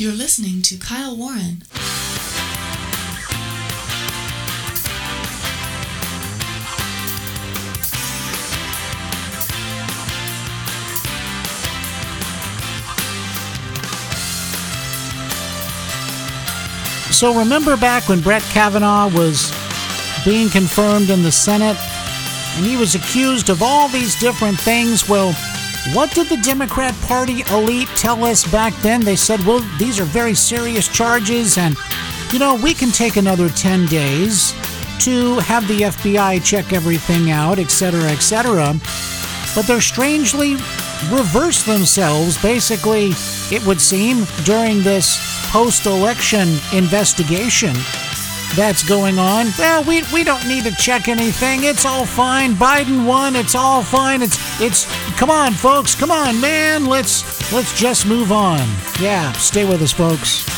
You're listening to Kyle Warren. So remember back when Brett Kavanaugh was being confirmed in the Senate and he was accused of all these different things? Well, what did the Democrat Party elite tell us back then? They said, well, these are very serious charges, and, you know, we can take another 10 days to have the FBI check everything out, etc., etc. But they're strangely reversed themselves, basically, it would seem, during this post election investigation that's going on. Well, we, we don't need to check anything. It's all fine. Biden won. It's all fine. It's it's come on, folks. Come on, man. Let's let's just move on. Yeah, stay with us, folks.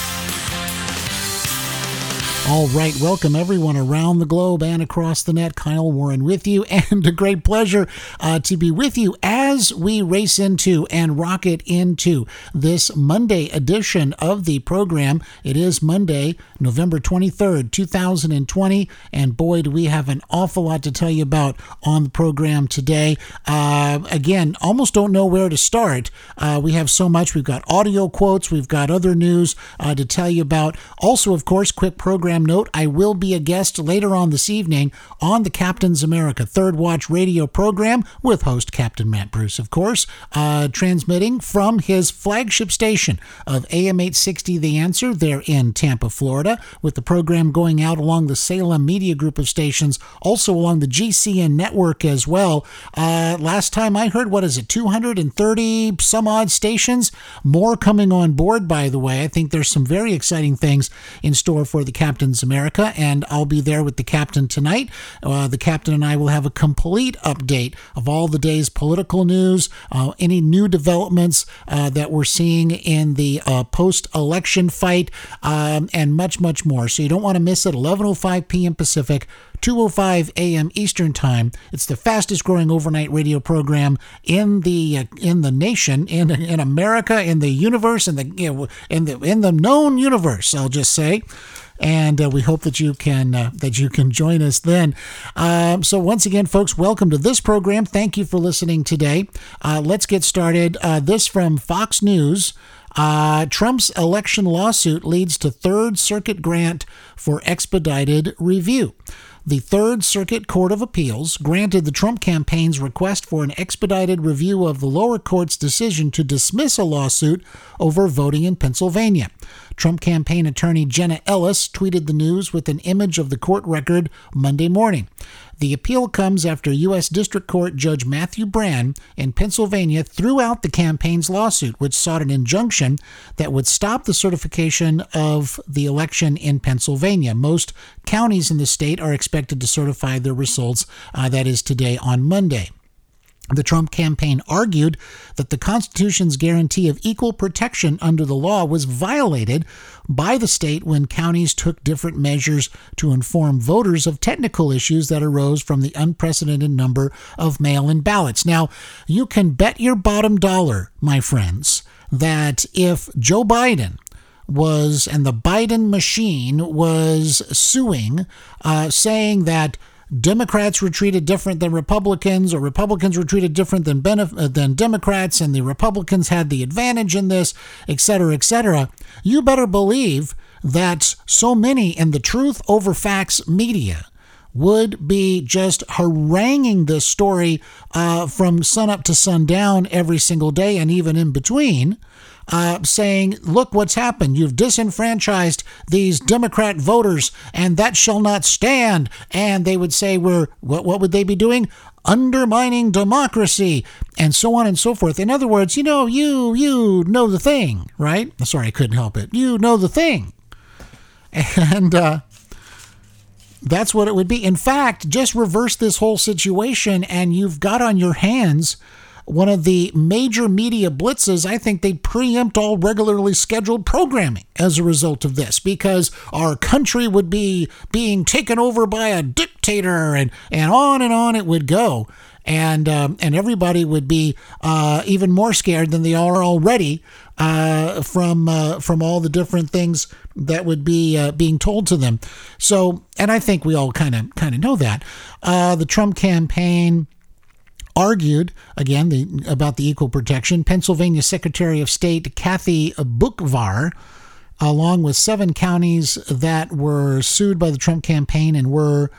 All right, welcome everyone around the globe and across the net. Kyle Warren with you, and a great pleasure uh, to be with you as we race into and rocket into this Monday edition of the program. It is Monday, November 23rd, 2020, and boy, do we have an awful lot to tell you about on the program today. Uh, again, almost don't know where to start. Uh, we have so much. We've got audio quotes, we've got other news uh, to tell you about. Also, of course, quick program note I will be a guest later on this evening on the Captain's America Third Watch radio program with host Captain Matt Bruce, of course, uh, transmitting from his flagship station of AM 860 The Answer there in Tampa, Florida, with the program going out along the Salem Media Group of stations, also along the GCN network as well. Uh, last time I heard, what is it, 230 some odd stations? More coming on board, by the way. I think there's some very exciting things in store for the Captain's America, and I'll be there with the captain tonight. Uh, the captain and I will have a complete update of all the day's political news, uh, any new developments uh, that we're seeing in the uh, post election fight, um, and much, much more. So you don't want to miss it. 11.05 p.m. Pacific. 2:05 a.m. Eastern Time. It's the fastest growing overnight radio program in the uh, in the nation, in in America, in the universe, in the in the in the known universe. I'll just say and uh, we hope that you can uh, that you can join us then. Um, so once again, folks, welcome to this program. Thank you for listening today. Uh, let's get started. Uh, this from Fox News. Uh, Trump's election lawsuit leads to Third Circuit grant for expedited review. The Third Circuit Court of Appeals granted the Trump campaign's request for an expedited review of the lower court's decision to dismiss a lawsuit over voting in Pennsylvania. Trump campaign attorney Jenna Ellis tweeted the news with an image of the court record Monday morning. The appeal comes after U.S. District Court Judge Matthew Brann in Pennsylvania threw out the campaign's lawsuit, which sought an injunction that would stop the certification of the election in Pennsylvania. Most counties in the state are expected to certify their results, uh, that is today on Monday. The Trump campaign argued that the Constitution's guarantee of equal protection under the law was violated by the state when counties took different measures to inform voters of technical issues that arose from the unprecedented number of mail in ballots. Now, you can bet your bottom dollar, my friends, that if Joe Biden was and the Biden machine was suing, uh, saying that Democrats were treated different than Republicans, or Republicans were treated different than benef- uh, than Democrats, and the Republicans had the advantage in this, et cetera, et cetera. You better believe that so many in the truth over facts media would be just haranguing this story uh, from sunup to sundown every single day and even in between uh, saying, Look what's happened. You've disenfranchised these Democrat voters, and that shall not stand. And they would say, We're, what, what would they be doing? Undermining democracy, and so on and so forth. In other words, you know, you you know the thing, right? Sorry, I couldn't help it. You know the thing. And uh, that's what it would be. In fact, just reverse this whole situation, and you've got on your hands one of the major media blitzes, I think they'd preempt all regularly scheduled programming as a result of this because our country would be being taken over by a dictator and, and on and on it would go. and um, and everybody would be uh, even more scared than they are already uh, from uh, from all the different things that would be uh, being told to them. So, and I think we all kind of kind of know that uh, the Trump campaign argued again the, about the equal protection. Pennsylvania Secretary of State Kathy Boockvar along with seven counties that were sued by the Trump campaign and were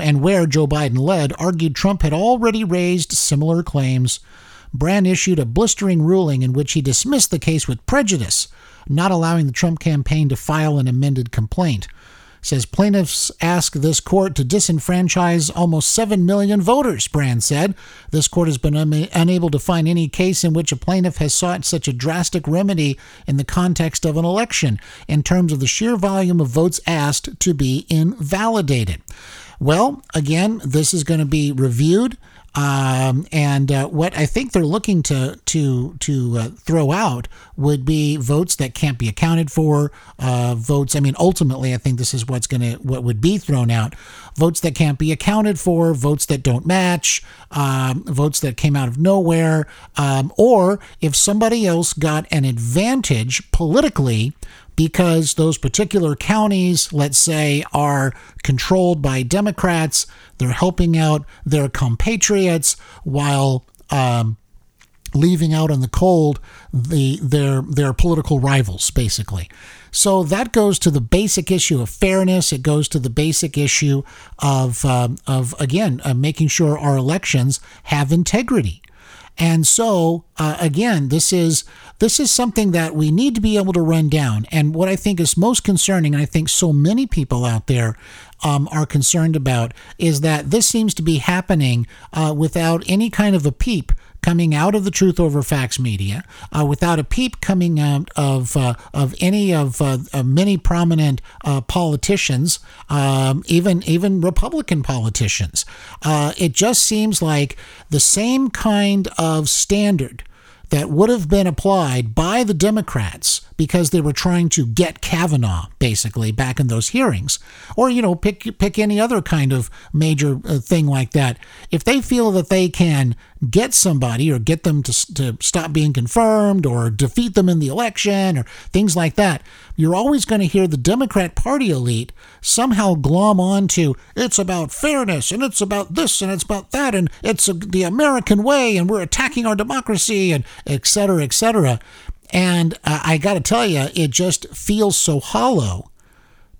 and where Joe Biden led, argued Trump had already raised similar claims. Brann issued a blistering ruling in which he dismissed the case with prejudice, not allowing the Trump campaign to file an amended complaint says plaintiffs ask this court to disenfranchise almost 7 million voters, Brann said. This court has been un- unable to find any case in which a plaintiff has sought such a drastic remedy in the context of an election in terms of the sheer volume of votes asked to be invalidated. Well, again, this is going to be reviewed. Um, and uh, what I think they're looking to to to uh, throw out would be votes that can't be accounted for. Uh, votes. I mean, ultimately, I think this is what's going to what would be thrown out. Votes that can't be accounted for. Votes that don't match. Um, votes that came out of nowhere. Um, or if somebody else got an advantage politically because those particular counties, let's say, are controlled by Democrats. They're helping out their compatriots while um, leaving out in the cold the their their political rivals, basically. So that goes to the basic issue of fairness. It goes to the basic issue of um, of again uh, making sure our elections have integrity. And so, uh, again, this is this is something that we need to be able to run down. And what I think is most concerning, and I think so many people out there um, are concerned about, is that this seems to be happening uh, without any kind of a peep coming out of the Truth Over Facts media, uh, without a peep coming out of uh, of any of, uh, of many prominent uh, politicians, um, even even Republican politicians. Uh, it just seems like the same kind of standard that would have been applied by the Democrats because they were trying to get Kavanaugh basically back in those hearings, or you know pick pick any other kind of major uh, thing like that. If they feel that they can get somebody or get them to, to stop being confirmed or defeat them in the election or things like that, you're always going to hear the Democrat Party elite somehow glom onto it's about fairness and it's about this and it's about that and it's the American way and we're attacking our democracy and et cetera, et cetera. And uh, I got to tell you, it just feels so hollow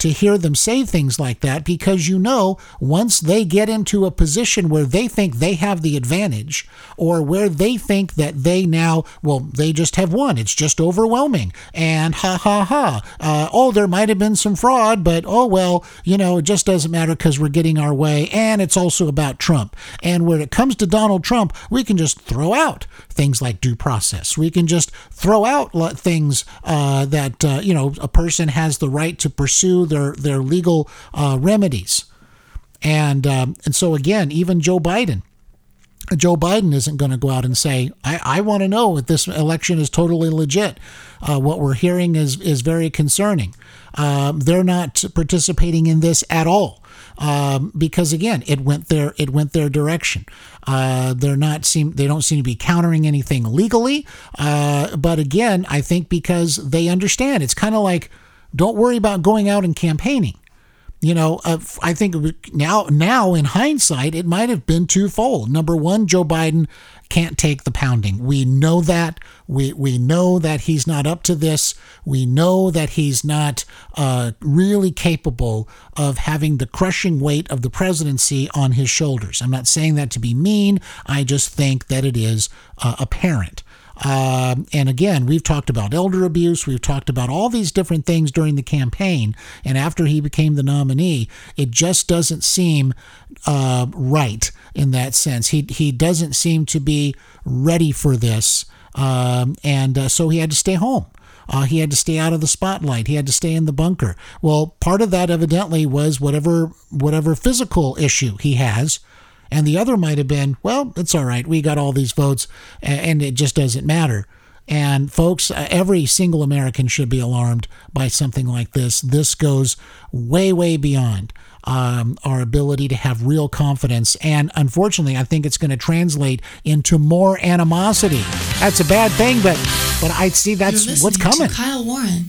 to hear them say things like that because you know once they get into a position where they think they have the advantage or where they think that they now, well, they just have won. It's just overwhelming. And ha ha ha. Uh, oh, there might have been some fraud, but oh well, you know, it just doesn't matter because we're getting our way. And it's also about Trump. And when it comes to Donald Trump, we can just throw out things like due process. We can just throw out things uh, that, uh, you know, a person has the right to pursue their their legal uh, remedies. And um, and so again, even Joe Biden. Joe Biden isn't going to go out and say, I, I want to know if this election is totally legit. Uh, what we're hearing is, is very concerning. Uh, they're not participating in this at all. Um, because again, it went their it went their direction. Uh, they're not seem they don't seem to be countering anything legally. Uh, but again, I think because they understand, it's kind of like don't worry about going out and campaigning. You know, uh, I think now, now in hindsight, it might have been twofold. Number one, Joe Biden can't take the pounding. We know that. We we know that he's not up to this. We know that he's not uh, really capable of having the crushing weight of the presidency on his shoulders. I'm not saying that to be mean. I just think that it is uh, apparent. Um, and again, we've talked about elder abuse. We've talked about all these different things during the campaign. And after he became the nominee, it just doesn't seem uh, right in that sense. He, he doesn't seem to be ready for this. Um, and uh, so he had to stay home. Uh, he had to stay out of the spotlight. He had to stay in the bunker. Well, part of that evidently was whatever whatever physical issue he has and the other might have been, well, it's all right. We got all these votes and it just doesn't matter. And folks, uh, every single American should be alarmed by something like this. This goes way, way beyond um, our ability to have real confidence. And unfortunately, I think it's going to translate into more animosity. That's a bad thing, but but I see that's what's coming. Kyle Warren.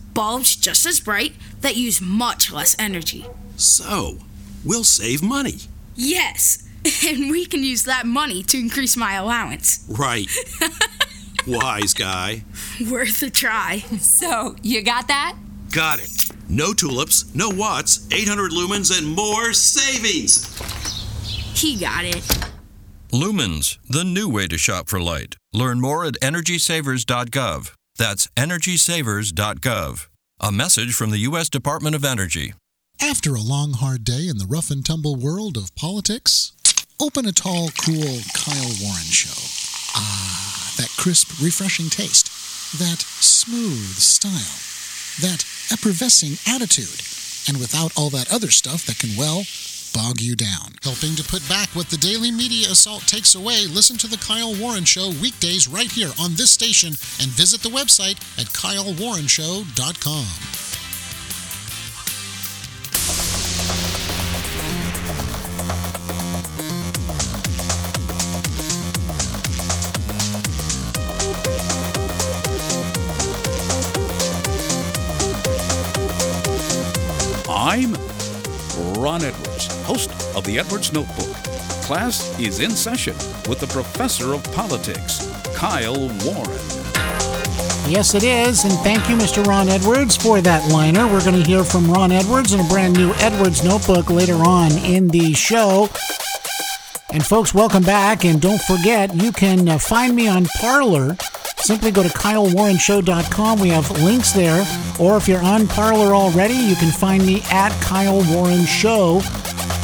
Bulbs just as bright that use much less energy. So, we'll save money. Yes, and we can use that money to increase my allowance. Right. Wise guy. Worth a try. So, you got that? Got it. No tulips, no watts, 800 lumens, and more savings. He got it. Lumens, the new way to shop for light. Learn more at EnergySavers.gov. That's EnergySavers.gov. A message from the U.S. Department of Energy. After a long, hard day in the rough and tumble world of politics, open a tall, cool Kyle Warren show. Ah, that crisp, refreshing taste, that smooth style, that effervescing attitude, and without all that other stuff that can, well, bog you down. Helping to put back what the daily media assault takes away, listen to The Kyle Warren Show weekdays right here on this station and visit the website at kylewarrenshow.com. I'm Ron Edwards, host of the Edwards Notebook. Class is in session with the professor of politics, Kyle Warren. Yes, it is. And thank you, Mr. Ron Edwards, for that liner. We're going to hear from Ron Edwards in a brand new Edwards notebook later on in the show. And folks, welcome back. And don't forget, you can uh, find me on Parler. Simply go to KyleWarrenShow.com. We have links there. Or if you're on Parler already, you can find me at Kyle Warren Show.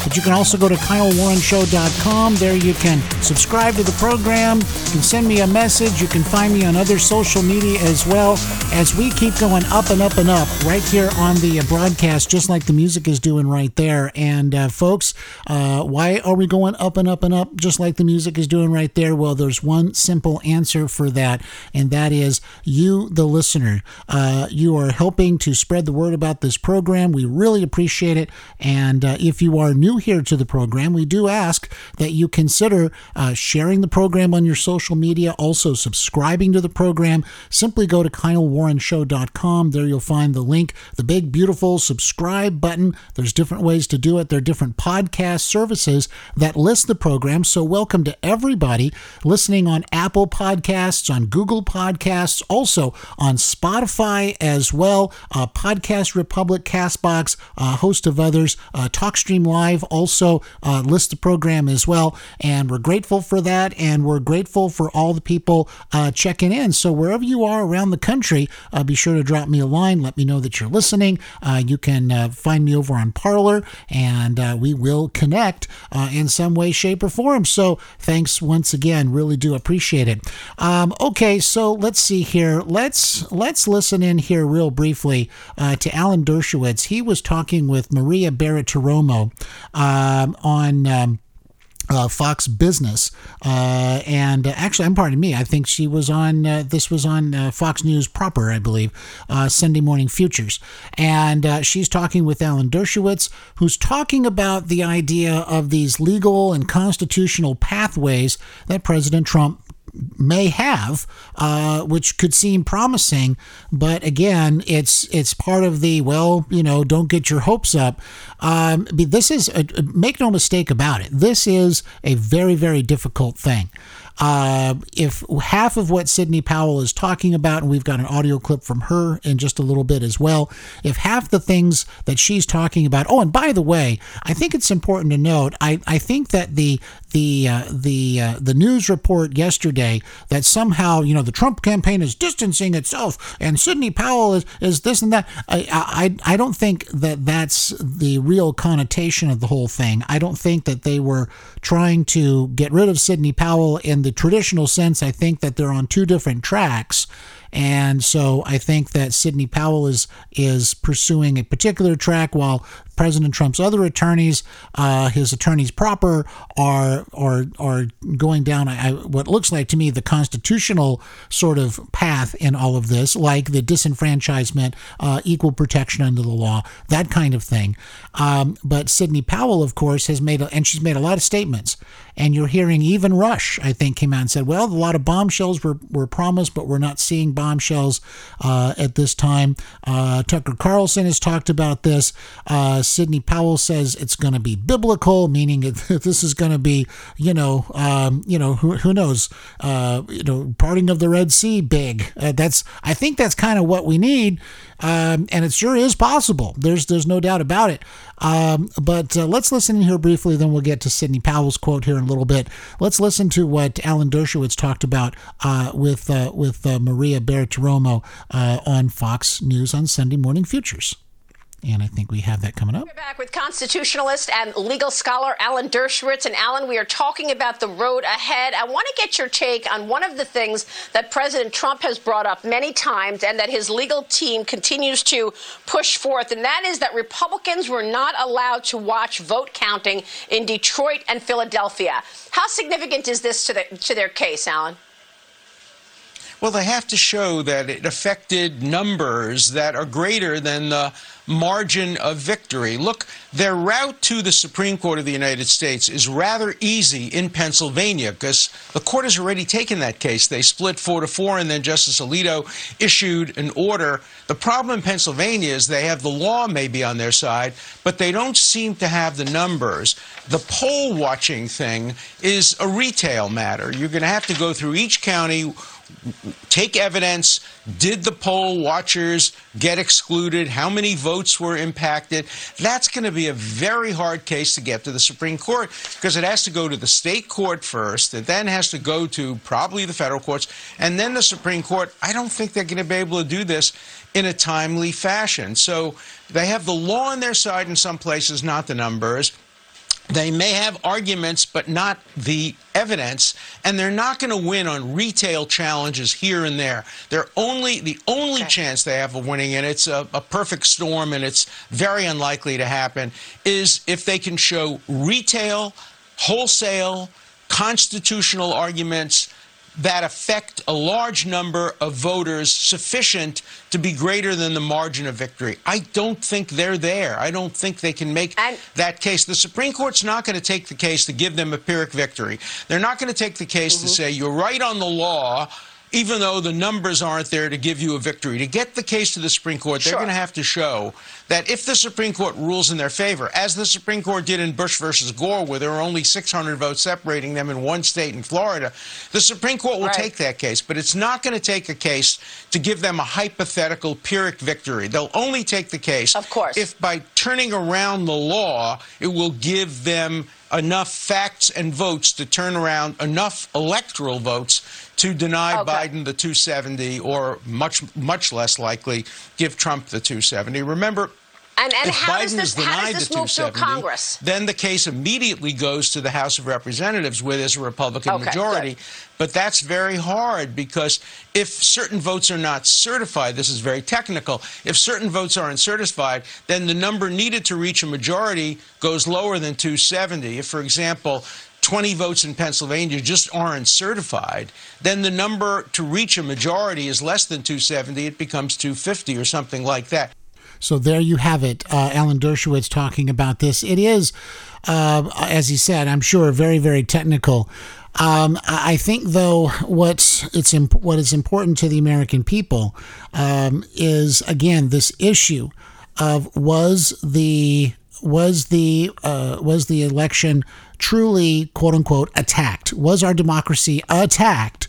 But you can also go to KyleWarrenShow.com. There you can subscribe to the program. You can send me a message. You can find me on other social media as well as we keep going up and up and up right here on the broadcast, just like the music is doing right there. And uh, folks, uh, why are we going up and up and up just like the music is doing right there? Well, there's one simple answer for that, and that is you, the listener. Uh, you are helping to spread the word about this program. We really appreciate it. And uh, if you are new here to the program, we do ask that you consider uh, sharing the program on your social media, also subscribing to the program. Simply go to KyleWarrenShow.com. There you'll find the link, the big, beautiful subscribe button. There's different ways to do it. There are different podcast services that list the program. So, welcome to everybody listening on Apple Podcasts, on Google Podcasts, also on Spotify as well, uh, Podcast Republic, Castbox, a host of others, uh, TalkStream Live also uh, list the program as well. And we're grateful for that. And we're grateful for all the people uh, checking in. So, wherever you are around the country, uh, be sure to drop me a line. Let me know that you're listening. Uh, you can uh, find me over on Parler, and uh, we will connect in some way, shape, or form. So, thanks once again. Really do appreciate it. Um, okay, so let's see here. Let's let's listen in here real briefly to Alan Dershowitz. He was talking with Maria Bartiromo um, on. Um, uh, Fox Business, uh, and uh, actually, I'm pardon me. I think she was on. Uh, this was on uh, Fox News proper, I believe, uh, Sunday Morning Futures, and she's talking with Alan Dershowitz, who's talking about the idea of these legal and constitutional pathways that President Trump may have, uh, which could seem promising. But again, it's it's part of the well, you know, don't get your hopes up. Um, this is a, make no mistake about it. This is a very very difficult thing. Uh, if half of what Sidney Powell is talking about, and we've got an audio clip from her in just a little bit as well, if half the things that she's talking about, oh, and by the way, I think it's important to note, I, I think that the the uh, the uh, the news report yesterday that somehow you know the Trump campaign is distancing itself and Sidney Powell is, is this and that. I, I I don't think that that's the real connotation of the whole thing. I don't think that they were trying to get rid of Sidney Powell in the traditional sense. I think that they're on two different tracks. And so I think that Sidney Powell is is pursuing a particular track while President Trump's other attorneys, uh, his attorneys proper, are are are going down I, what looks like to me the constitutional sort of path in all of this, like the disenfranchisement, uh, equal protection under the law, that kind of thing. Um, but Sidney Powell, of course, has made a, and she's made a lot of statements. And you're hearing even Rush, I think, came out and said, well, a lot of bombshells were, were promised, but we're not seeing bombshells uh, at this time. Uh, Tucker Carlson has talked about this. Uh, Sidney Powell says it's going to be biblical, meaning this is going to be, you know, um, you know, who, who knows, uh, you know, parting of the Red Sea, big. Uh, that's I think that's kind of what we need, um, and it sure is possible. There's there's no doubt about it. Um, but uh, let's listen here briefly, then we'll get to Sidney Powell's quote here in a little bit. Let's listen to what Alan Dershowitz talked about uh, with uh, with uh, Maria Bartiromo on Fox News on Sunday Morning Futures. And I think we have that coming up. We're back with constitutionalist and legal scholar Alan Dershowitz. And Alan, we are talking about the road ahead. I want to get your take on one of the things that President Trump has brought up many times and that his legal team continues to push forth. And that is that Republicans were not allowed to watch vote counting in Detroit and Philadelphia. How significant is this to, the, to their case, Alan? Well, they have to show that it affected numbers that are greater than the margin of victory. Look, their route to the Supreme Court of the United States is rather easy in Pennsylvania because the court has already taken that case. They split four to four, and then Justice Alito issued an order. The problem in Pennsylvania is they have the law maybe on their side, but they don't seem to have the numbers. The poll watching thing is a retail matter. You're going to have to go through each county take evidence. Did the poll watchers get excluded? How many votes were impacted? That's going to be a very hard case to get to the Supreme Court because it has to go to the state court first. It then has to go to probably the federal courts and then the Supreme Court. I don't think they're going to be able to do this in a timely fashion. So they have the law on their side in some places, not the numbers. They may have arguments, but not the evidence, and they're not going to win on retail challenges here and there. They're only the only okay. chance they have of winning, and it's a, a perfect storm, and it's very unlikely to happen, is if they can show retail, wholesale, constitutional arguments that affect a large number of voters sufficient to be greater than the margin of victory. I don't think they're there. I don't think they can make and that case. The Supreme Court's not going to take the case to give them a Pyrrhic victory. They're not going to take the case mm-hmm. to say, you're right on the law even though the numbers aren't there to give you a victory. To get the case to the Supreme Court, they're sure. going to have to show that if the Supreme Court rules in their favor, as the Supreme Court did in Bush versus Gore, where there were only 600 votes separating them in one state in Florida, the Supreme Court will right. take that case. But it's not going to take a case to give them a hypothetical Pyrrhic victory. They'll only take the case, of course, if by turning around the law, it will give them enough facts and votes to turn around enough electoral votes to deny okay. Biden the 270 or much much less likely give Trump the 270. Remember and, and if how, Biden does this, how does this move through Congress? Then the case immediately goes to the House of Representatives where there's a Republican okay, majority. Good. But that's very hard because if certain votes are not certified, this is very technical, if certain votes aren't certified, then the number needed to reach a majority goes lower than 270. If, for example, 20 votes in Pennsylvania just aren't certified, then the number to reach a majority is less than 270. It becomes 250 or something like that. So there you have it. Uh, Alan Dershowitz talking about this. It is, uh, as he said, I'm sure, very, very technical. Um, I think, though, what's it's imp- what is important to the American people um, is again this issue of was the was the uh, was the election truly quote unquote attacked? Was our democracy attacked?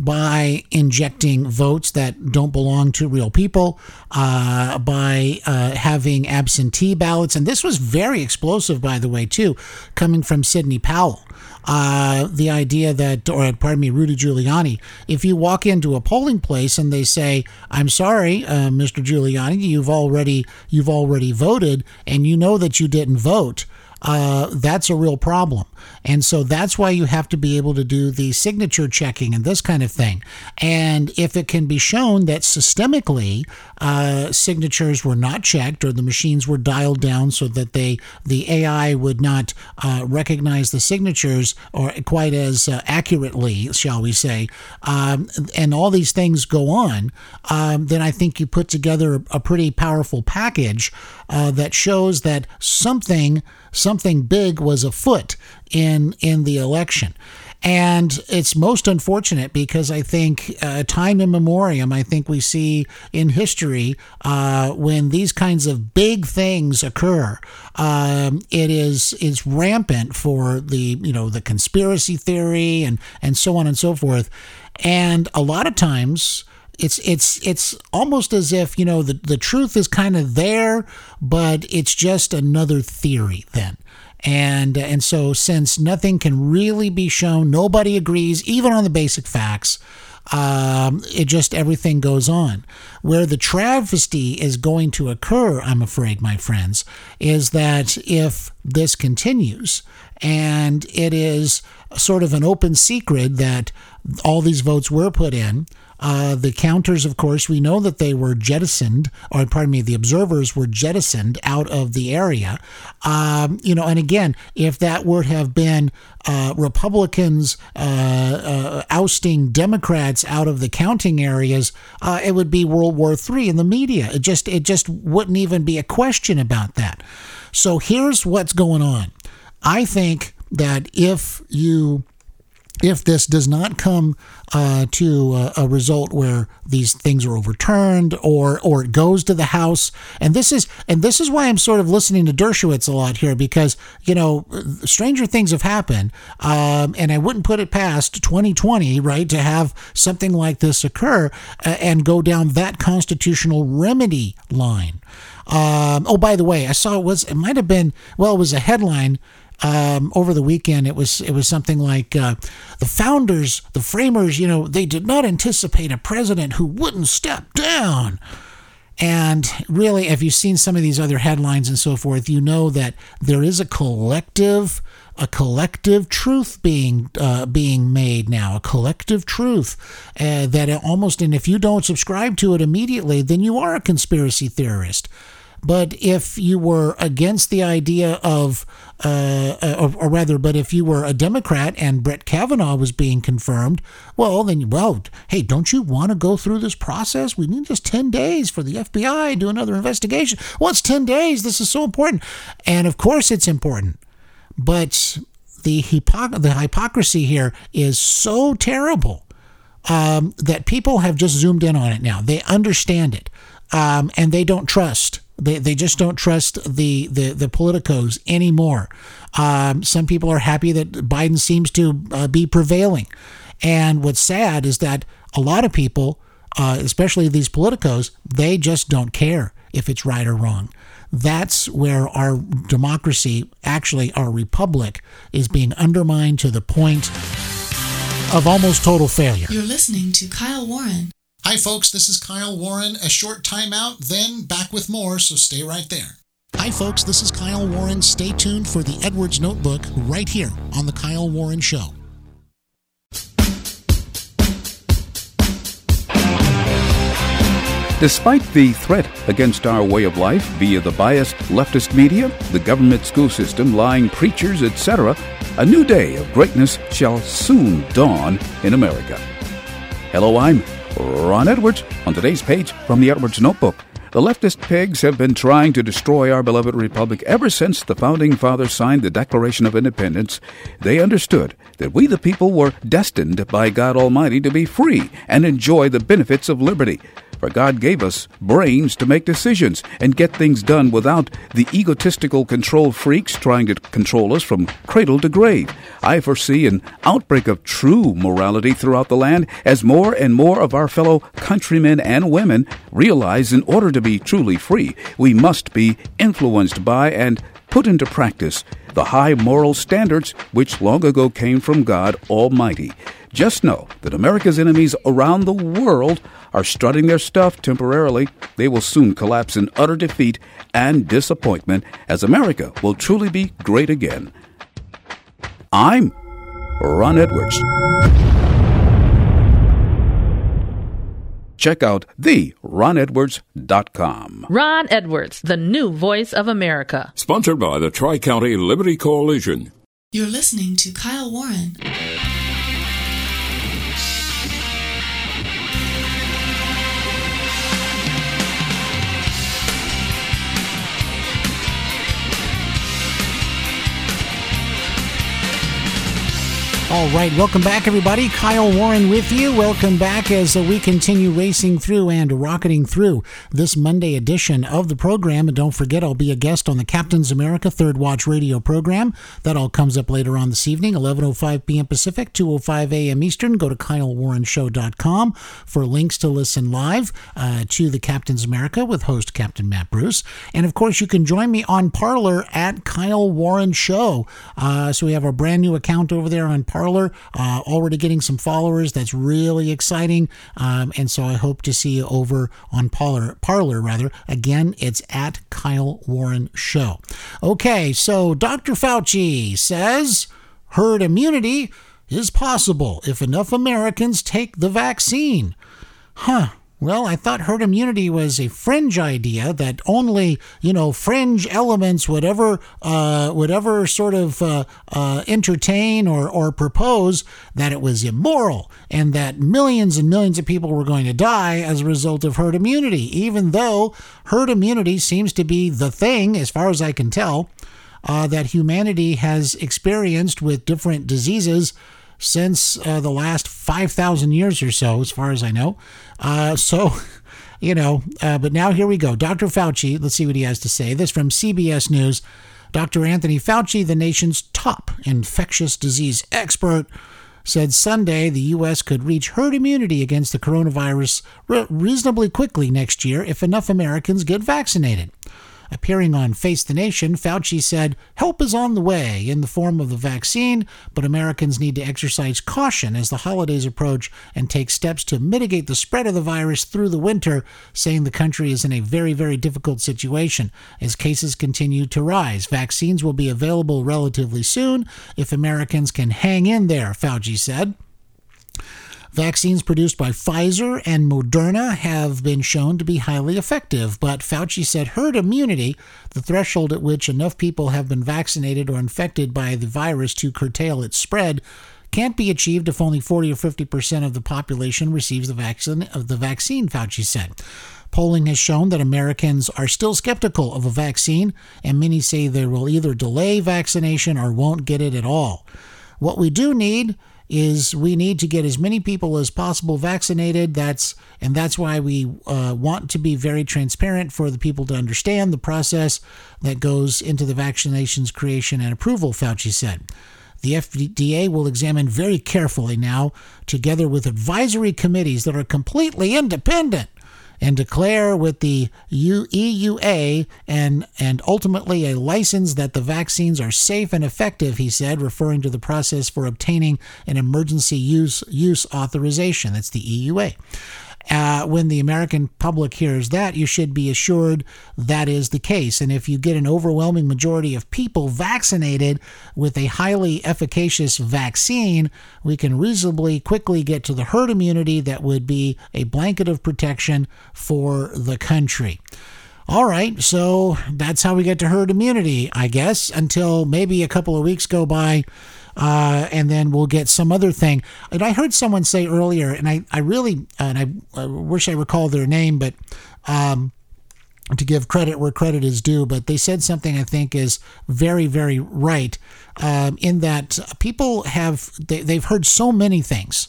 by injecting votes that don't belong to real people, uh, by uh, having absentee ballots. And this was very explosive, by the way, too, coming from Sidney Powell. Uh, the idea that, or pardon me, Rudy Giuliani, if you walk into a polling place and they say, "I'm sorry, uh, Mr. Giuliani, you've already you've already voted, and you know that you didn't vote," uh, that's a real problem. And so that's why you have to be able to do the signature checking and this kind of thing. And if it can be shown that systemically uh, signatures were not checked or the machines were dialed down so that they the AI would not uh, recognize the signatures or quite as uh, accurately, shall we say, um, and all these things go on, um, then I think you put together a pretty powerful package uh, that shows that something something big was afoot in in the election. And it's most unfortunate because I think uh, time in memoriam, I think we see in history uh, when these kinds of big things occur, um, it is is rampant for the you know the conspiracy theory and and so on and so forth. And a lot of times it's it's it's almost as if you know the the truth is kind of there but it's just another theory then and and so since nothing can really be shown, nobody agrees, even on the basic facts. Um, it just everything goes on. Where the travesty is going to occur, I'm afraid, my friends, is that if this continues and it is sort of an open secret that all these votes were put in, uh, the counters, of course, we know that they were jettisoned, or pardon me, the observers were jettisoned out of the area. Um, you know, and again, if that would have been uh, Republicans uh, uh ousting Democrats out of the counting areas, uh, it would be World War III in the media. It just it just wouldn't even be a question about that. So here's what's going on. I think that if you if this does not come uh, to a, a, result where these things are overturned or or it goes to the House, and this is and this is why I'm sort of listening to Dershowitz a lot here because you know stranger things have happened, um, and I wouldn't put it past 2020 right to have something like this occur and go down that constitutional remedy line. Um, oh, by the way, I saw it was it might have been well, it was a headline um, over the weekend. It was it was something like uh, the founders, the framers, you know, they did not anticipate a president who wouldn't step down. And really, if you've seen some of these other headlines and so forth, you know that there is a collective, a collective truth being uh, being made now, a collective truth uh, that almost, and if you don't subscribe to it immediately, then you are a conspiracy theorist. But if you were against the idea of, uh, uh, or, or, rather, but if you were a Democrat and Brett Kavanaugh was being confirmed, well, then, well, hey, don't you want to go through this process? We need just 10 days for the FBI to do another investigation. Well, it's 10 days. This is so important. And of course, it's important. But the, the hypocrisy here is so terrible um, that people have just zoomed in on it now. They understand it. Um, and they don't trust they, they just don't trust the, the, the politicos anymore. Um, some people are happy that Biden seems to uh, be prevailing. And what's sad is that a lot of people, uh, especially these politicos, they just don't care if it's right or wrong. That's where our democracy, actually our republic, is being undermined to the point of almost total failure. You're listening to Kyle Warren. Hi, folks, this is Kyle Warren. A short timeout, then back with more, so stay right there. Hi, folks, this is Kyle Warren. Stay tuned for the Edwards Notebook right here on The Kyle Warren Show. Despite the threat against our way of life via the biased leftist media, the government school system, lying preachers, etc., a new day of greatness shall soon dawn in America. Hello, I'm Ron Edwards on today's page from the Edwards Notebook. The leftist pigs have been trying to destroy our beloved republic ever since the founding fathers signed the Declaration of Independence. They understood that we, the people, were destined by God Almighty to be free and enjoy the benefits of liberty. God gave us brains to make decisions and get things done without the egotistical control freaks trying to control us from cradle to grave. I foresee an outbreak of true morality throughout the land as more and more of our fellow countrymen and women realize in order to be truly free, we must be influenced by and put into practice the high moral standards which long ago came from God Almighty. Just know that America's enemies around the world are strutting their stuff temporarily. They will soon collapse in utter defeat and disappointment as America will truly be great again. I'm Ron Edwards. Check out the ronedwards.com. Ron Edwards, the new voice of America. Sponsored by the Tri County Liberty Coalition. You're listening to Kyle Warren. All right, welcome back, everybody. Kyle Warren with you. Welcome back as we continue racing through and rocketing through this Monday edition of the program. And don't forget, I'll be a guest on the Captain's America Third Watch radio program. That all comes up later on this evening, 11.05 p.m. Pacific, 2.05 a.m. Eastern. Go to KyleWarrenShow.com for links to listen live uh, to the Captain's America with host Captain Matt Bruce. And of course, you can join me on Parler at Kyle Warren Show. Uh, so we have our brand new account over there on Parler Parler. Uh, already getting some followers. That's really exciting. Um, and so I hope to see you over on Parler. Parler rather. Again, it's at Kyle Warren Show. Okay, so Dr. Fauci says herd immunity is possible if enough Americans take the vaccine. Huh. Well, I thought herd immunity was a fringe idea that only, you know, fringe elements would ever, uh, would ever sort of uh, uh, entertain or, or propose that it was immoral and that millions and millions of people were going to die as a result of herd immunity, even though herd immunity seems to be the thing, as far as I can tell, uh, that humanity has experienced with different diseases since uh, the last 5,000 years or so, as far as I know. Uh, so, you know, uh, but now here we go. Dr. Fauci, let's see what he has to say. This from CBS News. Dr. Anthony Fauci, the nation's top infectious disease expert, said Sunday the U.S. could reach herd immunity against the coronavirus re- reasonably quickly next year if enough Americans get vaccinated. Appearing on Face the Nation, Fauci said, Help is on the way in the form of the vaccine, but Americans need to exercise caution as the holidays approach and take steps to mitigate the spread of the virus through the winter, saying the country is in a very, very difficult situation as cases continue to rise. Vaccines will be available relatively soon if Americans can hang in there, Fauci said. Vaccines produced by Pfizer and Moderna have been shown to be highly effective, but Fauci said herd immunity, the threshold at which enough people have been vaccinated or infected by the virus to curtail its spread, can't be achieved if only 40 or 50 percent of the population receives the vaccine. Of the vaccine, Fauci said. Polling has shown that Americans are still skeptical of a vaccine, and many say they will either delay vaccination or won't get it at all. What we do need is we need to get as many people as possible vaccinated. That's and that's why we uh, want to be very transparent for the people to understand the process that goes into the vaccinations creation and approval. Fauci said. The FDA will examine very carefully now, together with advisory committees that are completely independent, and declare with the EUA and, and ultimately a license that the vaccines are safe and effective, he said, referring to the process for obtaining an emergency use, use authorization. That's the EUA. Uh, when the American public hears that, you should be assured that is the case. And if you get an overwhelming majority of people vaccinated with a highly efficacious vaccine, we can reasonably quickly get to the herd immunity that would be a blanket of protection for the country. All right, so that's how we get to herd immunity, I guess, until maybe a couple of weeks go by uh, and then we'll get some other thing. And I heard someone say earlier, and I, I really, and I, I wish I recall their name, but um, to give credit where credit is due, but they said something I think is very, very right um, in that people have, they, they've heard so many things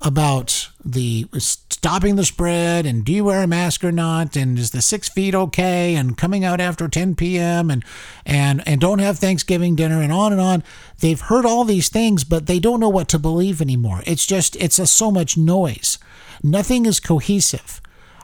about the stopping the spread and do you wear a mask or not and is the six feet okay and coming out after 10 p.m. and and and don't have Thanksgiving dinner and on and on. They've heard all these things, but they don't know what to believe anymore. It's just it's a, so much noise. Nothing is cohesive.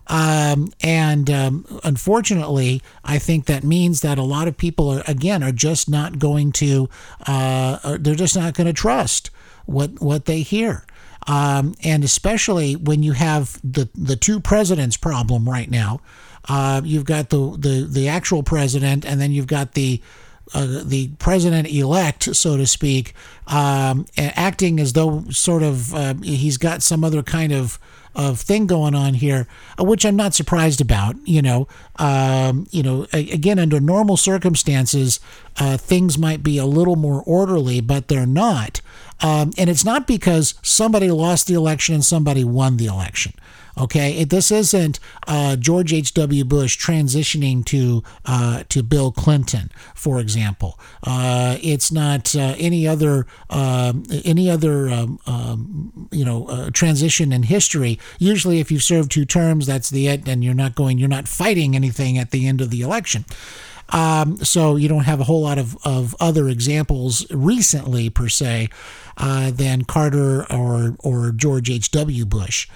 Um, and um, unfortunately, I think that means that a lot of people are again are just not going to uh, they're just not going to trust what what they hear. Um, and especially when you have the the two presidents problem right now. Uh, you've got the, the the actual president, and then you've got the uh, the president elect, so to speak, um, acting as though sort of uh, he's got some other kind of of thing going on here, uh, which I'm not surprised about. You know, um, you know, again, under normal circumstances, uh, things might be a little more orderly, but they're not. Um, and it's not because somebody lost the election and somebody won the election. Okay, it, this isn't uh, George H. W. Bush transitioning to uh, to Bill Clinton, for example. Uh, it's not uh, any other um, any other um, um, you know uh, transition in history. Usually, if you serve two terms, that's the end, and you're not going, you're not fighting anything at the end of the election. Um, so you don't have a whole lot of, of other examples recently per se uh, than Carter or or George H. W. Bush.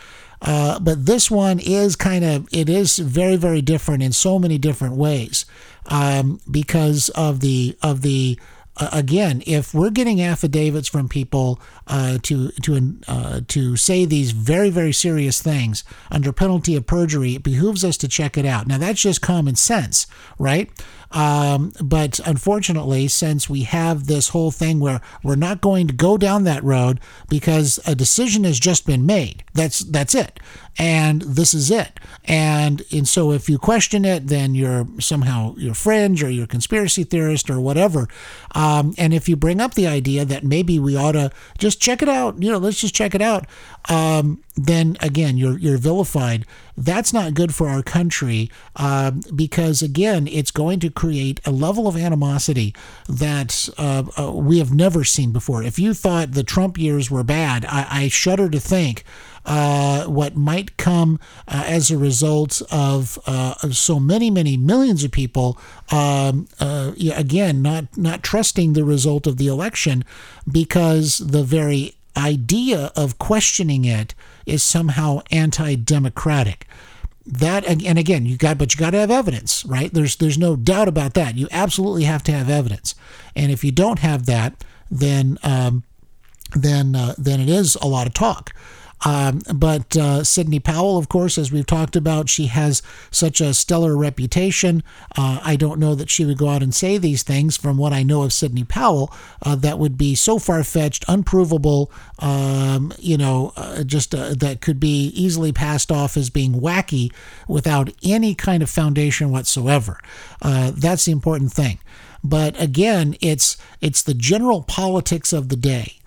Uh, but this one is kind of it is very very different in so many different ways um, because of the of the uh, again if we're getting affidavits from people uh, to to uh, to say these very very serious things under penalty of perjury it behooves us to check it out. Now that's just common sense right um, but unfortunately, since we have this whole thing where we're not going to go down that road because a decision has just been made, that's that's it, and this is it. And and so if you question it, then you're somehow your fringe or you're a conspiracy theorist or whatever. Um, and if you bring up the idea that maybe we ought to just check it out, you know, let's just check it out. Um, then again, you're you're vilified. That's not good for our country um, because again, it's going to create a level of animosity that uh, uh, we have never seen before. If you thought the Trump years were bad, I, I shudder to think uh, what might come uh, as a result of uh, so many, many millions of people, um, uh, again, not not trusting the result of the election because the very idea of questioning it is somehow anti-democratic that and again you got but you got to have evidence right? There's there's no doubt about that. You absolutely have to have evidence. And if you don't have that then um, then uh, then it is a lot of talk um, but uh, Sidney Powell, of course, as we've talked about, she has such a stellar reputation. Uh, I don't know that she would go out and say these things. From what I know of Sidney Powell, uh, that would be so far fetched, unprovable, um, you know, uh, just uh, that could be easily passed off as being wacky without any kind of foundation whatsoever. Uh, that's the important thing. But again, it's it's the general politics of the day.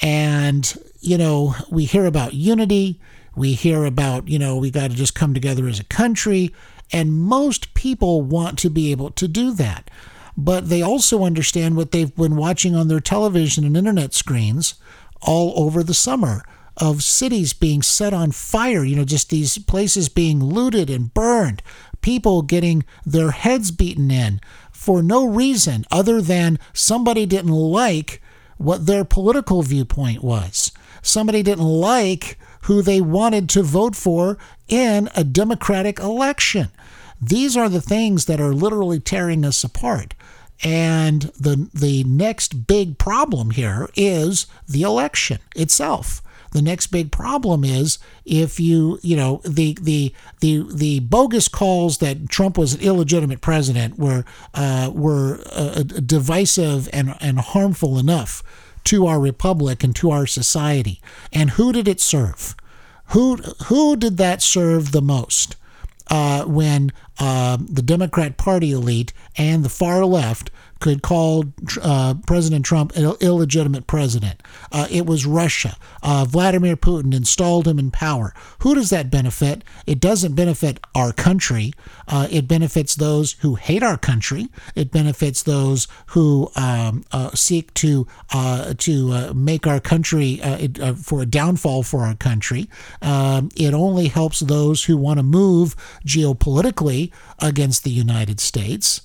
And you know, we hear about unity, we hear about, you know, we got to just come together as a country, and most people want to be able to do that. But they also understand what they've been watching on their television and internet screens all over the summer of cities being set on fire, you know, just these places being looted and burned, people getting their heads beaten in for no reason other than somebody didn't like what their political viewpoint was somebody didn't like who they wanted to vote for in a democratic election. These are the things that are literally tearing us apart. And the the next big problem here is the election itself. The next big problem is if you, you know, the the the the bogus calls that Trump was an illegitimate president were uh, were uh, divisive and and harmful enough to our republic and to our society. And who did it serve? Who, who did that serve the most? Uh, when uh, the Democrat Party elite and the far left could call uh, President Trump an illegitimate president. Uh, it was Russia. Uh, Vladimir Putin installed him in power. Who does that benefit? It doesn't benefit our country. Uh, it benefits those who hate our country. It benefits those who um, uh, seek to uh, to make our country for a downfall for our country. Um, it only helps those who want to move geopolitically against the United States.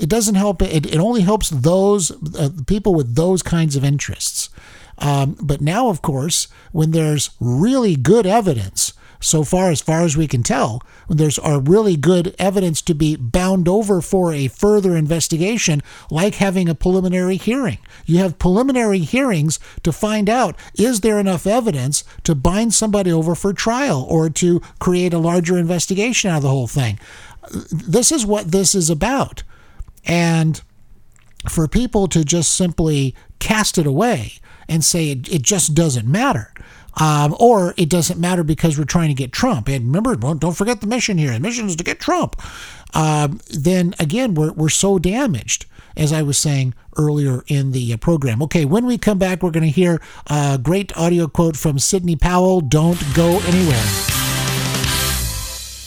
It doesn't help. It, it only helps those uh, people with those kinds of interests. Um, but now, of course, when there's really good evidence, so far as far as we can tell, when there's are really good evidence to be bound over for a further investigation, like having a preliminary hearing. You have preliminary hearings to find out is there enough evidence to bind somebody over for trial or to create a larger investigation out of the whole thing. This is what this is about. And for people to just simply cast it away and say it, it just doesn't matter. Um, or it doesn't matter because we're trying to get Trump. And remember, don't forget the mission here. The mission is to get Trump. Um, then again, we're, we're so damaged, as I was saying earlier in the uh, program. Okay, when we come back, we're going to hear a great audio quote from Sidney Powell Don't go anywhere.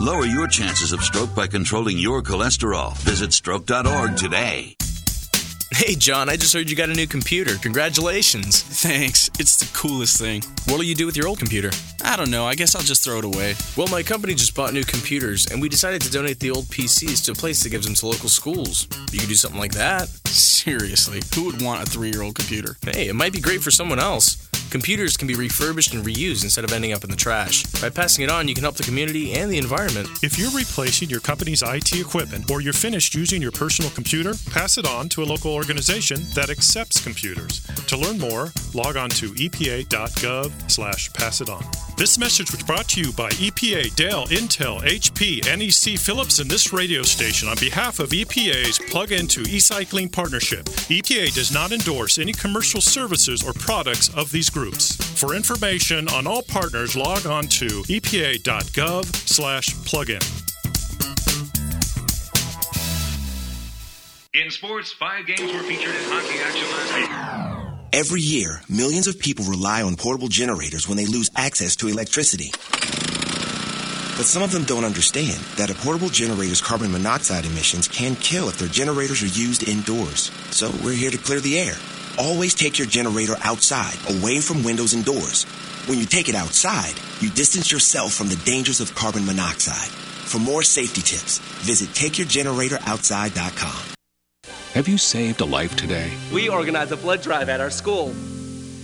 Lower your chances of stroke by controlling your cholesterol. Visit stroke.org today. Hey, John, I just heard you got a new computer. Congratulations. Thanks. It's the coolest thing. What'll you do with your old computer? I don't know. I guess I'll just throw it away. Well, my company just bought new computers, and we decided to donate the old PCs to a place that gives them to local schools. You could do something like that. Seriously, who would want a three year old computer? Hey, it might be great for someone else. Computers can be refurbished and reused instead of ending up in the trash. By passing it on, you can help the community and the environment. If you're replacing your company's IT equipment or you're finished using your personal computer, pass it on to a local organization that accepts computers. To learn more, log on to epa.gov slash pass it on. This message was brought to you by EPA, Dell, Intel, HP, NEC, Philips, and this radio station on behalf of EPA's Plug Into E-Cycling Partnership. EPA does not endorse any commercial services or products of these groups. For information on all partners, log on to epa.gov slash plugin. In sports, five games were featured in hockey action last week. Every year, millions of people rely on portable generators when they lose access to electricity. But some of them don't understand that a portable generator's carbon monoxide emissions can kill if their generators are used indoors. So we're here to clear the air always take your generator outside, away from windows and doors. When you take it outside, you distance yourself from the dangers of carbon monoxide. For more safety tips, visit takeyourgeneratoroutside.com. Have you saved a life today? We organize a blood drive at our school.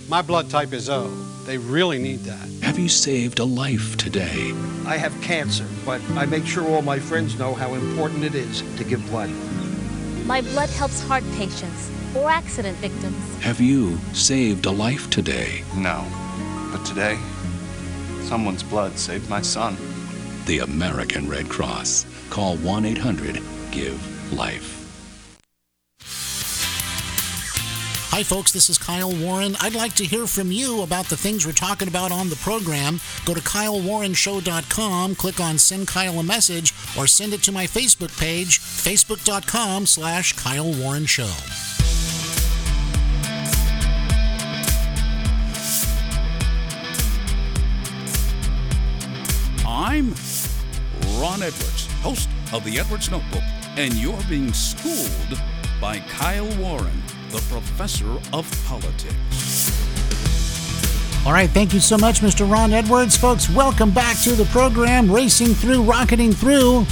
My blood type is O. They really need that. Have you saved a life today? I have cancer, but I make sure all my friends know how important it is to give blood. My blood helps heart patients or accident victims. Have you saved a life today? No. But today, someone's blood saved my son. The American Red Cross. Call 1 800 GIVE LIFE. Hi, folks, this is Kyle Warren. I'd like to hear from you about the things we're talking about on the program. Go to kylewarrenshow.com, click on Send Kyle a Message, or send it to my Facebook page, facebook.com slash Kyle Warren Show. I'm Ron Edwards, host of the Edwards Notebook, and you're being schooled by Kyle Warren, the professor of politics. All right, thank you so much, Mr. Ron Edwards. Folks, welcome back to the program, racing through, rocketing through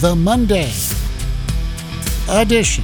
the Monday edition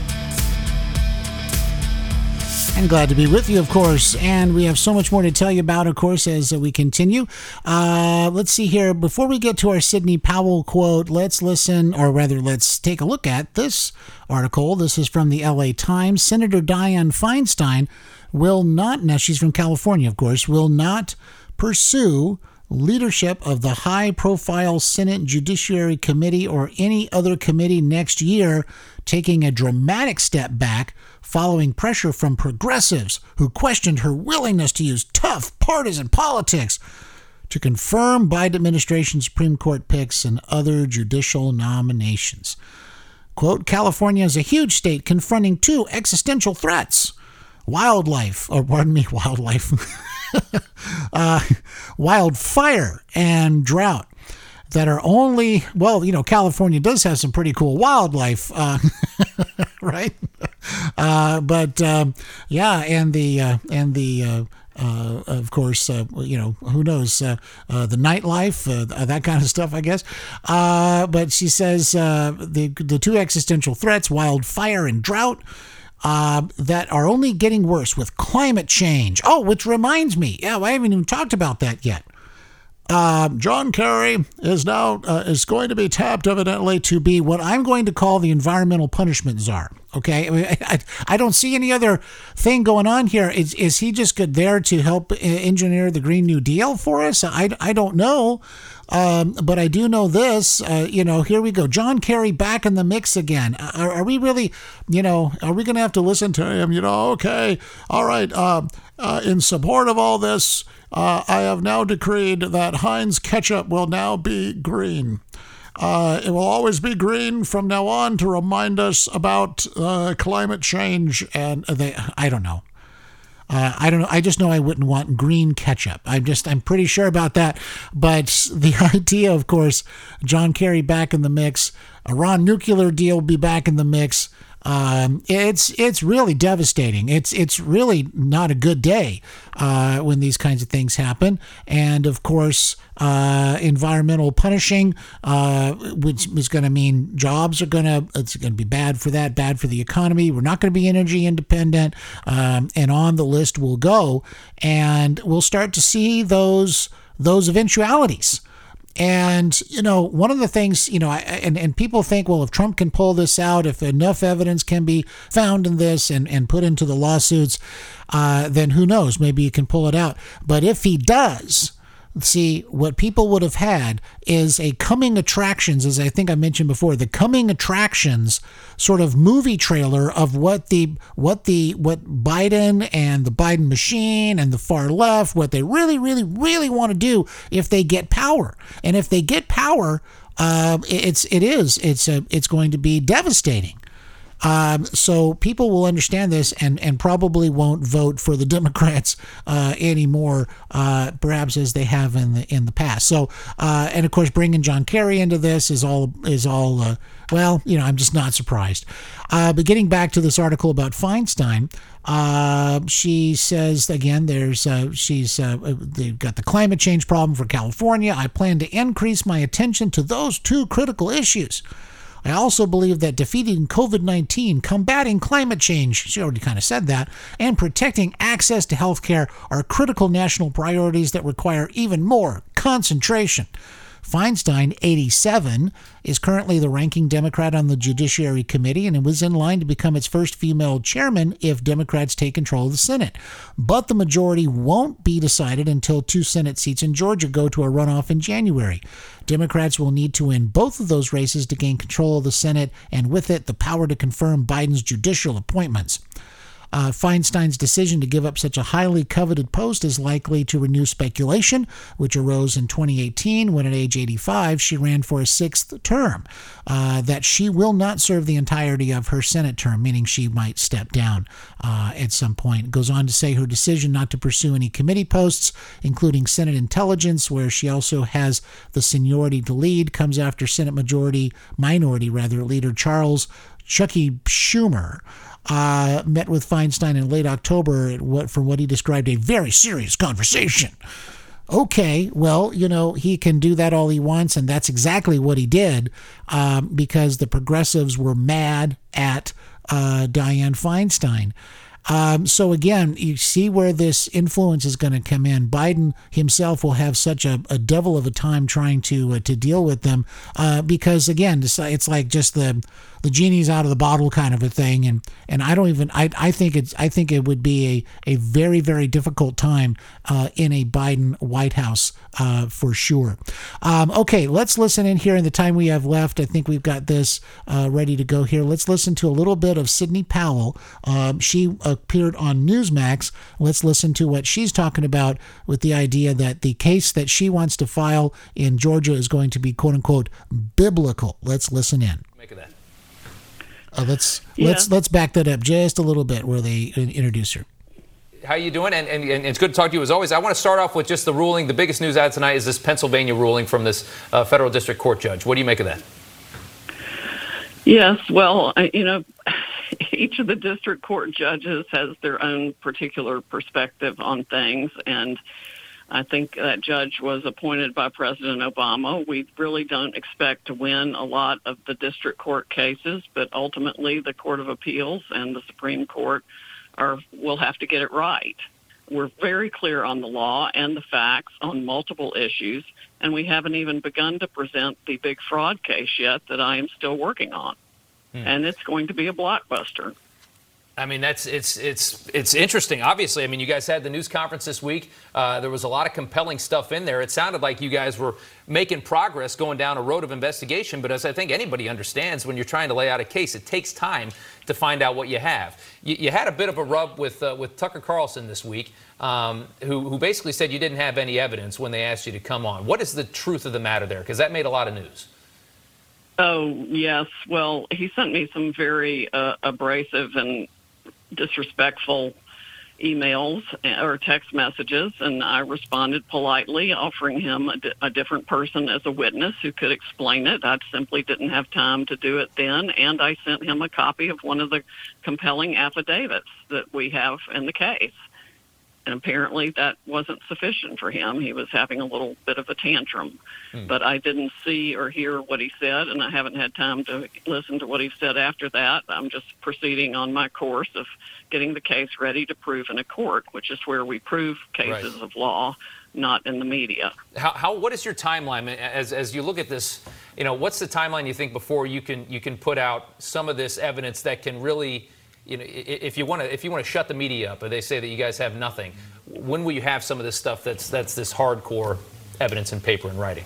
And glad to be with you, of course. And we have so much more to tell you about, of course, as we continue. Uh, let's see here. Before we get to our Sidney Powell quote, let's listen, or rather, let's take a look at this article. This is from the LA Times. Senator Dianne Feinstein will not, now she's from California, of course, will not pursue leadership of the high profile Senate Judiciary Committee or any other committee next year, taking a dramatic step back following pressure from progressives who questioned her willingness to use tough partisan politics to confirm Biden administration Supreme Court picks and other judicial nominations. Quote California is a huge state confronting two existential threats. Wildlife, or pardon me, wildlife, uh, wildfire and drought that are only well you know california does have some pretty cool wildlife uh, right uh, but um, yeah and the uh, and the uh, uh, of course, uh, you know, who knows, uh, uh the nightlife, uh, that kind of stuff, I guess. But she says the, the two existential threats, wildfire and drought, that are only getting worse with climate change. Oh, which reminds me, yeah, I haven't even talked about that yet. Uh, John Kerry is now uh, is going to be tapped evidently to be what I'm going to call the environmental punishment czar. Okay, I, mean, I, I don't see any other thing going on here. Is is he just good there to help engineer the Green New Deal for us? I, I don't know. Um, but I do know this, uh, you know, here we go. John Kerry back in the mix again. Are, are we really, you know, are we going to have to listen to him? You know, okay, all right. Uh, in support of all this, uh, I have now decreed that Heinz ketchup will now be green. Uh, it will always be green from now on to remind us about uh, climate change and they, I don't know. Uh, I don't know. I just know I wouldn't want green ketchup. I'm just, I'm pretty sure about that. But the idea, of course, John Kerry back in the mix, Iran nuclear deal will be back in the mix. Um, it's it's really devastating. It's it's really not a good day uh, when these kinds of things happen. And of course, uh, environmental punishing, uh, which is going to mean jobs are going to it's going to be bad for that, bad for the economy. We're not going to be energy independent, um, and on the list will go. And we'll start to see those those eventualities. And, you know, one of the things, you know, and, and people think, well, if Trump can pull this out, if enough evidence can be found in this and, and put into the lawsuits, uh, then who knows? Maybe he can pull it out. But if he does, See, what people would have had is a coming attractions, as I think I mentioned before, the coming attractions sort of movie trailer of what the what the what Biden and the Biden machine and the far left, what they really, really, really want to do if they get power. And if they get power, uh, it's it is it's a, it's going to be devastating. Um, so people will understand this and, and probably won't vote for the Democrats uh, anymore, uh, perhaps as they have in the in the past. So uh, and of course bringing John Kerry into this is all is all uh, well, you know, I'm just not surprised. Uh, but getting back to this article about Feinstein, uh, she says again, there's she's they've got the climate change problem for California. I plan to increase my attention to those two critical issues. I also believe that defeating COVID 19, combating climate change, she already kind of said that, and protecting access to health care are critical national priorities that require even more concentration. Feinstein, 87, is currently the ranking Democrat on the Judiciary Committee and was in line to become its first female chairman if Democrats take control of the Senate. But the majority won't be decided until two Senate seats in Georgia go to a runoff in January. Democrats will need to win both of those races to gain control of the Senate and with it the power to confirm Biden's judicial appointments. Uh, Feinstein's decision to give up such a highly coveted post is likely to renew speculation, which arose in 2018 when, at age 85, she ran for a sixth term. Uh, that she will not serve the entirety of her Senate term, meaning she might step down uh, at some point. It goes on to say her decision not to pursue any committee posts, including Senate Intelligence, where she also has the seniority to lead, comes after Senate Majority Minority rather Leader Charles Chucky Schumer uh, met with Feinstein in late October what, from what he described a very serious conversation. Okay, well, you know, he can do that all he wants, and that's exactly what he did um, because the progressives were mad at uh, Dianne Feinstein. Um, so again, you see where this influence is going to come in. Biden himself will have such a, a devil of a time trying to uh, to deal with them uh, because again, it's, it's like just the the genie's out of the bottle kind of a thing, and and I don't even I, I think it's I think it would be a, a very very difficult time uh, in a Biden White House uh, for sure. Um, okay, let's listen in here in the time we have left. I think we've got this uh, ready to go here. Let's listen to a little bit of Sidney Powell. Um, she appeared on Newsmax. Let's listen to what she's talking about with the idea that the case that she wants to file in Georgia is going to be quote unquote biblical. Let's listen in. Make of that. Uh, let's yeah. let's let's back that up just a little bit where they introduce her. How are you doing? And, and, and, it's good to talk to you as always. I want to start off with just the ruling. The biggest news out tonight is this Pennsylvania ruling from this uh, federal district court judge. What do you make of that? Yes, well, you know, each of the district court judges has their own particular perspective on things, and I think that judge was appointed by President Obama. We really don't expect to win a lot of the district court cases, but ultimately the Court of Appeals and the Supreme Court are will have to get it right. We're very clear on the law and the facts on multiple issues, and we haven't even begun to present the big fraud case yet that I am still working on. Hmm. And it's going to be a blockbuster. I mean, that's it's it's it's interesting. Obviously, I mean, you guys had the news conference this week. Uh, there was a lot of compelling stuff in there. It sounded like you guys were making progress going down a road of investigation. But as I think anybody understands, when you're trying to lay out a case, it takes time to find out what you have. You, you had a bit of a rub with uh, with Tucker Carlson this week, um, who who basically said you didn't have any evidence when they asked you to come on. What is the truth of the matter there? Because that made a lot of news. Oh yes, well he sent me some very uh, abrasive and disrespectful emails or text messages, and I responded politely, offering him a, di- a, different person as a witness who could explain it. I simply didn't have time to do it then, and I sent him a copy of one of the compelling affidavits that we have in the case. And apparently that wasn't sufficient for him. He was having a little bit of a tantrum. Hmm. But I didn't see or hear what he said, and I haven't had time to listen to what he said after that. I'm just proceeding on my course of getting the case ready to prove in a court, which is where we prove cases right. of law, not in the media. How, how, what is your timeline as, as you look at this? You know, what's the timeline you think before you can you can put out some of this evidence that can really you know, if you want to if you want to shut the media up, or they say that you guys have nothing, when will you have some of this stuff that's that's this hardcore evidence in paper and writing?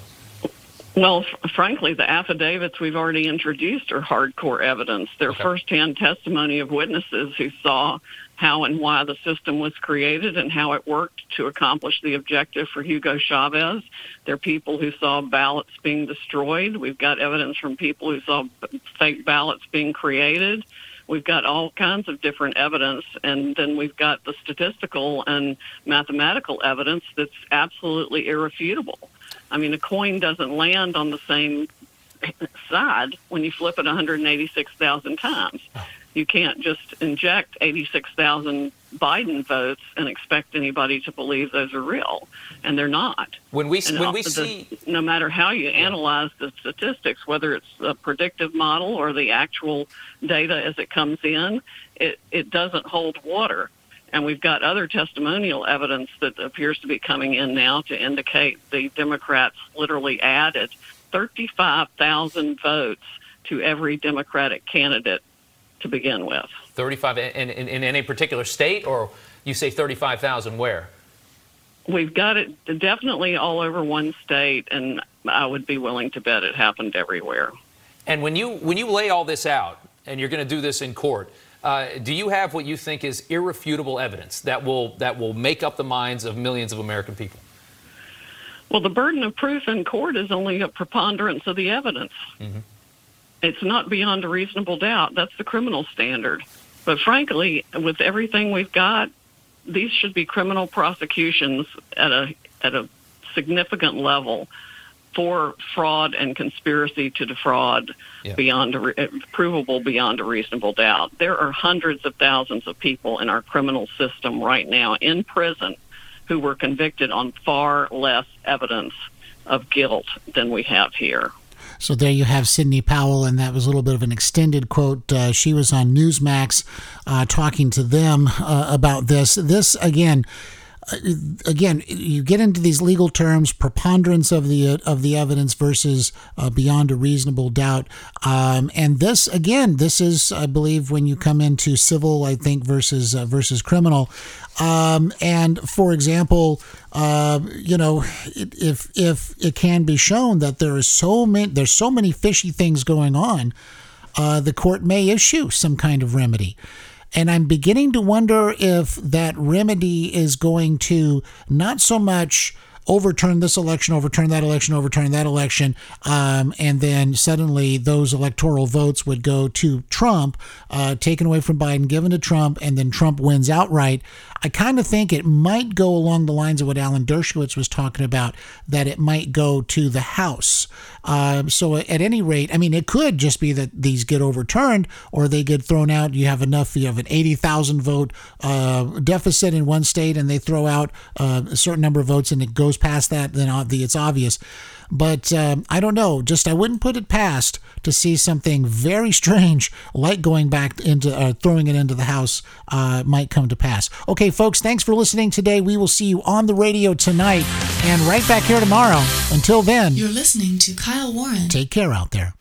Well, f- frankly, the affidavits we've already introduced are hardcore evidence. They're okay. firsthand testimony of witnesses who saw how and why the system was created and how it worked to accomplish the objective for Hugo Chavez. There are people who saw ballots being destroyed. We've got evidence from people who saw fake ballots being created. We've got all kinds of different evidence, and then we've got the statistical and mathematical evidence that's absolutely irrefutable. I mean, a coin doesn't land on the same side when you flip it 186,000 times. You can't just inject 86,000 Biden votes and expect anybody to believe those are real, and they're not. When we and when we the, see, no matter how you analyze the statistics, whether it's a predictive model or the actual data as it comes in, it it doesn't hold water. And we've got other testimonial evidence that appears to be coming in now to indicate the Democrats literally added 35,000 votes to every Democratic candidate to begin with. 35 in, in, in any particular state, or you say 35,000 where? We've got it definitely all over one state, and I would be willing to bet it happened everywhere. And when you when you lay all this out, and you're going to do this in court, uh, do you have what you think is irrefutable evidence that will that will make up the minds of millions of American people? Well, the burden of proof in court is only a preponderance of the evidence. Mm-hmm. It's not beyond a reasonable doubt. That's the criminal standard. But frankly, with everything we've got, these should be criminal prosecutions at a at a significant level for fraud and conspiracy to defraud yeah. beyond a re- eh, provable beyond a reasonable doubt. There are hundreds of thousands of people in our criminal system right now in prison who were convicted on far less evidence of guilt than we have here. So there you have Sidney Powell, and that was a little bit of an extended quote. Uh, she was on Newsmax uh, talking to them uh, about this. This, again, again, you get into these legal terms, preponderance of the of the evidence versus uh, beyond a reasonable doubt, um, and this again, this is, I believe, when you come into civil, I think versus uh, versus criminal, um, and for example, uh, you know, if if it can be shown that there is so many there's so many fishy things going on, uh, the court may issue some kind of remedy. And I'm beginning to wonder if that remedy is going to not so much overturn this election, overturn that election, overturn that election, um, and then suddenly those electoral votes would go to Trump, uh, taken away from Biden, given to Trump, and then Trump wins outright. I kind of think it might go along the lines of what Alan Dershowitz was talking about, that it might go to the House. Um, so at any rate, I mean, it could just be that these get overturned or they get thrown out. You have enough, you have an 80,000 vote uh, deficit in one state and they throw out uh, a certain number of votes and it goes past that, then it's obvious. But um, I don't know. Just I wouldn't put it past to see something very strange like going back into uh, throwing it into the house uh, might come to pass. Okay, folks, thanks for listening today. We will see you on the radio tonight and right back here tomorrow. Until then, you're listening to Kyle Warren. Take care out there.